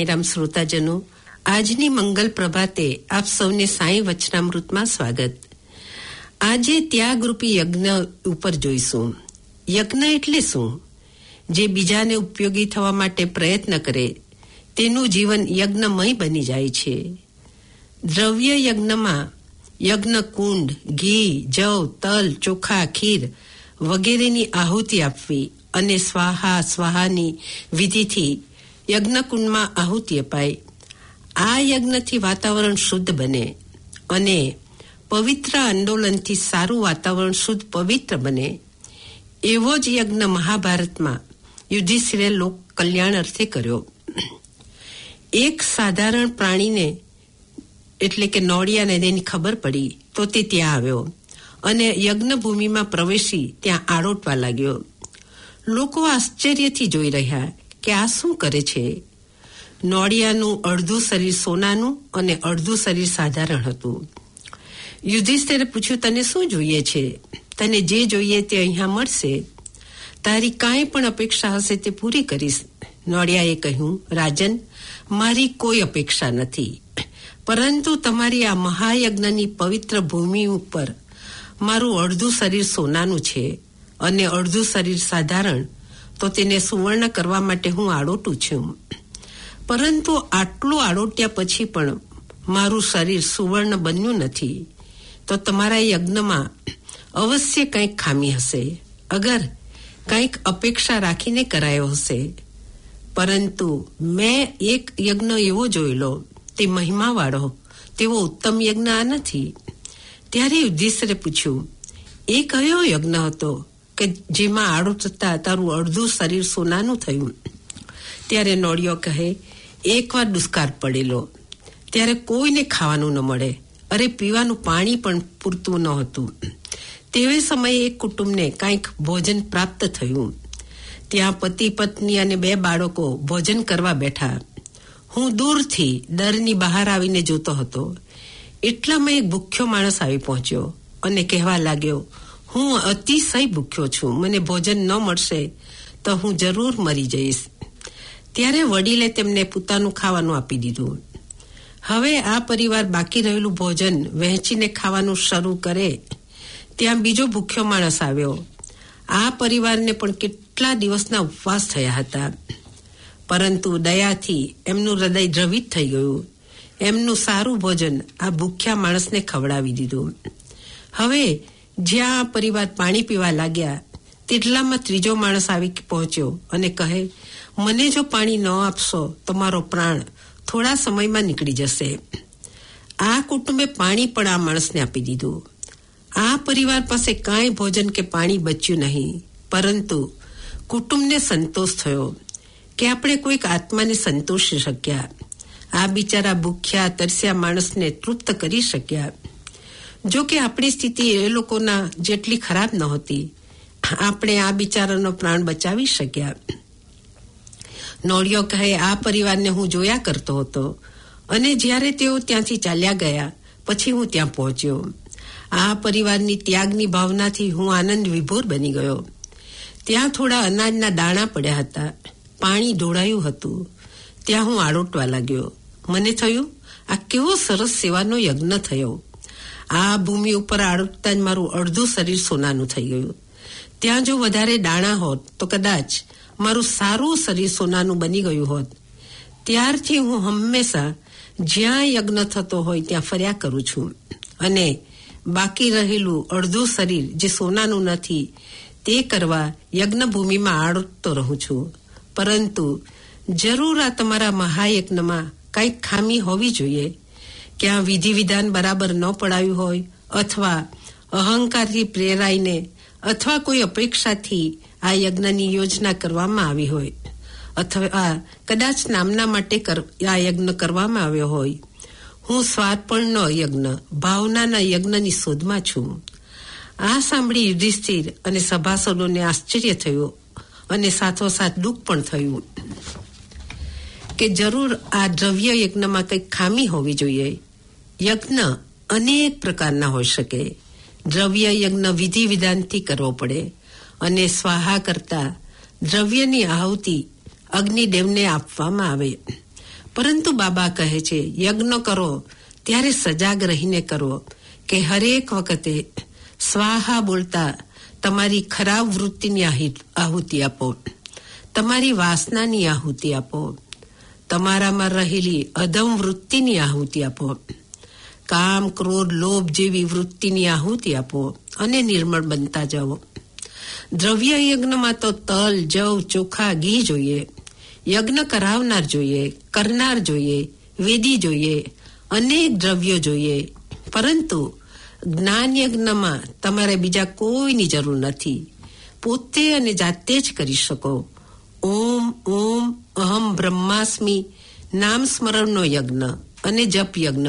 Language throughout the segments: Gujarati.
સાંઈરામ શ્રોતાજનો, આજની મંગલ પ્રભાતે આપ સૌને સાંઈ વચનામૃતમાં સ્વાગત. આજે ત્યાગરૂપી યજ્ઞ ઉપર જોઈશું. યજ્ઞ એટલે શું? જે બીજાને ઉપયોગી થવા માટે પ્રયત્ન કરે, તેનું જીવન યજ્ઞમય બની જાય છે. દ્રવ્ય યજ્ઞમાં યજ્ઞ કુંડ, ઘી, જવ, તલ, ચોખા, ખીર વગેરેની આહુતિ આપવી અને સ્વાહા, સ્વાહાની વિધિથી યજ્ઞકુંડમાં આહુતિ અપાય આ યજ્ઞથી વાતાવરણ શુદ્ધ બને અને પવિત્ર આંદોલનથી સારું વાતાવરણ શુદ્ધ પવિત્ર બને. એવો જ યજ્ઞ મહાભારતમાં યુધિષ્ઠિરે લોક કલ્યાણ અર્થે કર્યો. એક સાધારણ પ્રાણીને, એટલે કે નોળિયાને તેની ખબર પડી, તો તે ત્યાં આવ્યો અને યજ્ઞભૂમિમાં પ્રવેશી ત્યાં આડોટવા લાગ્યો. લોકો આશ્ચર્યથી જોઈ રહ્યા કે આ શું કરે છે? નોળિયાનું અડધું શરીર સોનાનું અને અડધું શરીર સાધારણ હતું. યુધિષ્ઠિરે પૂછ્યું, તને શું જોઈએ છે? તને જે જોઈએ તે અહીંયા મળશે. તારી કાંઈ પણ અપેક્ષા હશે તે પૂરી કરીશ. નોળિયાએ કહ્યું, રાજન, મારી કોઈ અપેક્ષા નથી. પરંતુ તમારી આ મહાયજ્ઞની પવિત્ર ભૂમિ ઉપર મારું અડધું શરીર સોનાનું છે અને અડધું શરીર સાધારણ તો તેને સુવર્ણ કરવા માટે હું આડોટું છું. પરંતુ આટલું આડોટ્યા પછી પણ મારું શરીર સુવર્ણ બન્યું નથી. તો તમારા યજ્ઞમાં અવશ્ય કંઈક ખામી હશે. અગર કંઈક અપેક્ષા રાખીને કરાયો હશે. પરંતુ મેં એક યજ્ઞ એવો જોયેલો તે મહિમાવાળો, તેવો ઉત્તમ યજ્ઞ આ નથી. ત્યારે યુધિષ્ઠરે પૂછ્યું, એ કયો યજ્ઞ હતો? કે જેમાં આડું થતા તારું અડધું શરીર સોનાનું થયું. ત્યારે નોળિયો કહે, એકવાર દુષ્કાળ પડેલો. ત્યારે કોઈને ખાવાનું ન મળે. અરે, પીવાનું પાણી પણ પૂરતું ન હતું. તેવે સમયે એક કુટુંબને કાંઈક ભોજન પ્રાપ્ત થયું. ત્યાં પતિ, પત્ની અને બે બાળકો ભોજન કરવા બેઠા. હું દૂરથી દરની બહાર આવીને જોતો હતો. એટલામાં એક ભૂખ્યો માણસ આવી પહોંચ્યો અને કહેવા લાગ્યો હું અતિશય ભૂખ્યો છું. મને ભોજન ન મળશે તો હું જરૂર મરી જઈશ. ત્યારે વડીલે તેમને પોતાનું ખાવાનું આપી દીધું. હવે આ પરિવાર બાકી રહેલું ભોજન વહેંચીને ખાવાનું શરૂ કરે, ત્યાં બીજો ભૂખ્યો માણસ આવ્યો. આ પરિવારને પણ કેટલા દિવસના ઉપવાસ થયા હતા. પરંતુ દયાથી એમનું હૃદય દ્રવિત થઈ ગયું. એમનું સારું ભોજન આ ભૂખ્યા માણસને ખવડાવી દીધું. હવે જ્યાં પરિવાર પાણી પીવા લાગ્યા, તેટલામાં ત્રીજો માણસ આવી પહોંચ્યો અને કહે, મને જો પાણી ન આપશો તો મારો પ્રાણ થોડા સમયમાં નીકળી જશે. આ કુટુંબે પાણી પણ આ માણસને આપી દીધું. આ પરિવાર પાસે કાંઈ ભોજન કે પાણી બચ્યું નહીં, પરંતુ કુટુંબને સંતોષ થયો કે આપણે કોઈક આત્માને સંતોષી શક્યા. આ બિચારા ભૂખ્યા, તરસ્યા માણસને તૃપ્ત કરી શક્યા. જો કે આપણી સ્થિતિ એ લોકોના જેટલી ખરાબ નહોતી, આપણે આ બિચારાનો પ્રાણ બચાવી શક્યા. નોળિયો કહે, આ પરિવારને હું જોયા કરતો હતો અને જ્યારે તેઓ ત્યાંથી ચાલ્યા ગયા, પછી હું ત્યાં પહોંચ્યો. આ પરિવારની ત્યાગની ભાવનાથી હું આનંદ વિભોર બની ગયો. ત્યાં થોડા અનાજના દાણા પડ્યા હતા, પાણી ઢોળાયું હતું. ત્યાં હું આડોટવા લાગ્યો. મને થયું, આ કેવો સરસ સેવાનો યજ્ઞ થયો. આ ભૂમિ ઉપર આડોટતા જ મારું અડધું શરીર સોનાનું થઈ ગયું. ત્યાં જો વધારે દાણા હોત, તો કદાચ મારું સારું શરીર સોનાનું બની ગયું હોત. ત્યારથી હું હંમેશા જ્યાં યજ્ઞ થતો હોય ત્યાં ફર્યા કરું છું. અને બાકી રહેલું અડધું શરીર જે સોનાનું નથી, તે કરવા યજ્ઞભૂમિમાં આડતો રહું છું. પરંતુ જરૂર આ તમારા મહાયજ્ઞમાં કંઈક ખામી હોવી જોઈએ. ક્યાં વિધિ વિધાન બરાબર ન પડાયું હોય અથવા અહંકારથી પ્રેરાઈને અથવા કોઈ અપેક્ષાથી આ યજ્ઞની યોજના કરવામાં આવી હોય, અથવા કદાચ નામના માટે આ યજ્ઞ કરવામાં આવ્યો હોય. હું સ્વાર્પણનો યજ્ઞ, ભાવનાના યજ્ઞની શોધમાં છું. આ સાંભળી યુધિષ્ઠિર અને સભાસદોને આશ્ચર્ય થયું અને સાથોસાથ દુઃખ પણ થયું કે જરૂર આ દ્રવ્ય યજ્ઞમાં કંઈક ખામી હોવી જોઈએ. યજ્ઞ અનેક પ્રકારના હોઈ શકે. દ્રવ્ય યજ્ઞ વિધિ વિધાનથી કરવો પડે અને સ્વાહા કરતા દ્રવ્યની આહુતિ અગ્નિદેવને આપવામાં આવે. પરંતુ બાબા કહે છે, યજ્ઞ કરો, ત્યારે સજાગ રહીને કરો કે હરેક વખતે સ્વાહા બોલતા તમારી ખરાબ વૃત્તિની આહુતિ આપો. તમારી વાસનાની આહુતિ આપો. તમારામાં રહેલી અધમ વૃત્તિની આહુતિ આપો. કામ, ક્રોધ, લોભ જેવી વૃત્તિની આહુતિ આપો અને નિર્મળ બનતા જાઓ. દ્રવ્ય યજ્ઞમાં તો તલ, જવ, ચોખા, ઘી જોઈએ. યજ્ઞ કરાવનાર જોઈએ, કરનાર જોઈએ, વેદી જોઈએ, અનેક દ્રવ્યો જોઈએ. પરંતુ જ્ઞાન યજ્ઞમાં તમારે બીજા કોઈની જરૂર નથી. પોતે અને જાતે જ કરી શકો. ઓમ ઓમ, અહમ બ્રહ્માસ્મી, નામ સ્મરણનો યજ્ઞ અને જપ યજ્ઞ.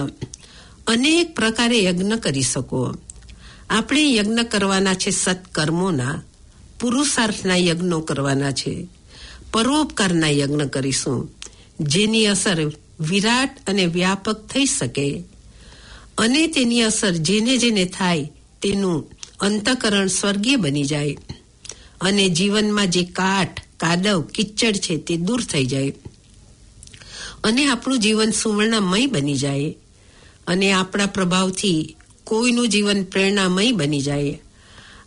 અનેક પ્રકારે યજ્ઞ કરી શકો. આપણે યજ્ઞ કરવાના છે સત્કર્મોના, પુરુષાર્થના યજ્ઞો કરવાના છે. પરોપકારના યજ્ઞ કરીશું, જેની અસર વિરાટ અને વ્યાપક થઈ શકે. અને તેની અસર જેને જેને થાય તેનું અંતકરણ સ્વર્ગીય બની જાય. અને જીવનમાં જે કાટ, કાદવ, કિચડ છે તે દૂર થઈ જાય. અને આપણું જીવન સુવર્ણમય બની જાય. અને આપણા પ્રભાવથી કોઈનું જીવન પ્રેરણામય બની જાય.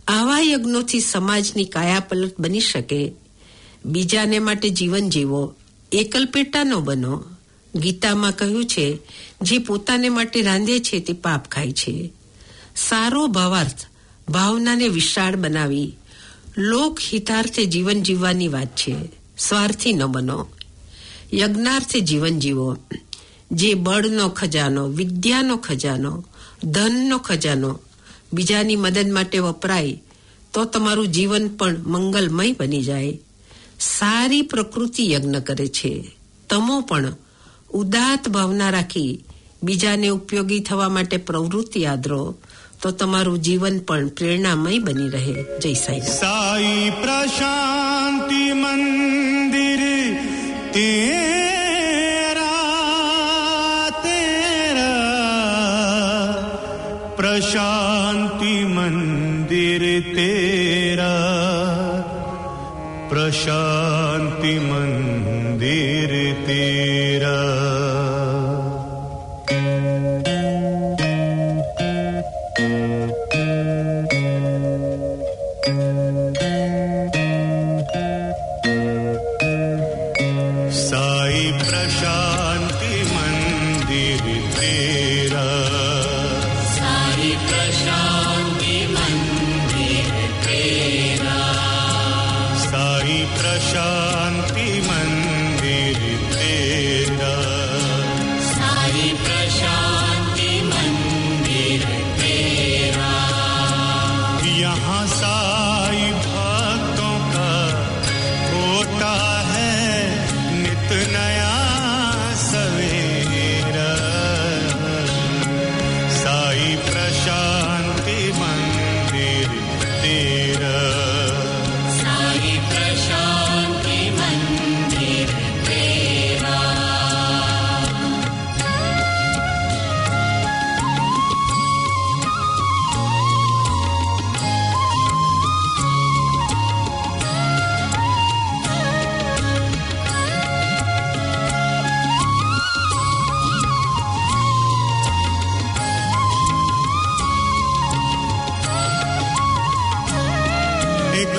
આવા યજ્ઞોથી સમાજની કાયાપલટ બની શકે. બીજાને માટે જીવન જીવો. એકલપેટા ન બનો. ગીતામાં કહ્યું છે, જે પોતાને માટે રાંધે છે તે પાપ ખાય છે. સારો ભાવાર્થ, ભાવનાને વિશાળ બનાવી. લોક હિતાર્થે જીવન જીવવાની વાત છે. સ્વાર્થી ન બનો. યજ્ઞાર્થે જીવન જીવો. જે બળનો ખજાનો, વિદ્યાનો ખજાનો, ધનનો ખજાનો બીજાની મદદ માટે વપરાય, તો તમારું જીવન પણ મંગલમય બની જાય. સારી પ્રકૃતિ યજ્ઞ કરે છે. તમો પણ ઉદાત ભાવના રાખી બીજાને ઉપયોગી થવા માટે પ્રવૃત્તિ આદરો, તો તમારું જીવન પણ પ્રેરણામય બની રહે. જય સાઈ સાઈ પ્રશાંતિ મંદિર તેરા પ્રશાંતિ મંદિર તેરા પ્રશાંતિ મંદિર તેરા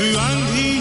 愿听。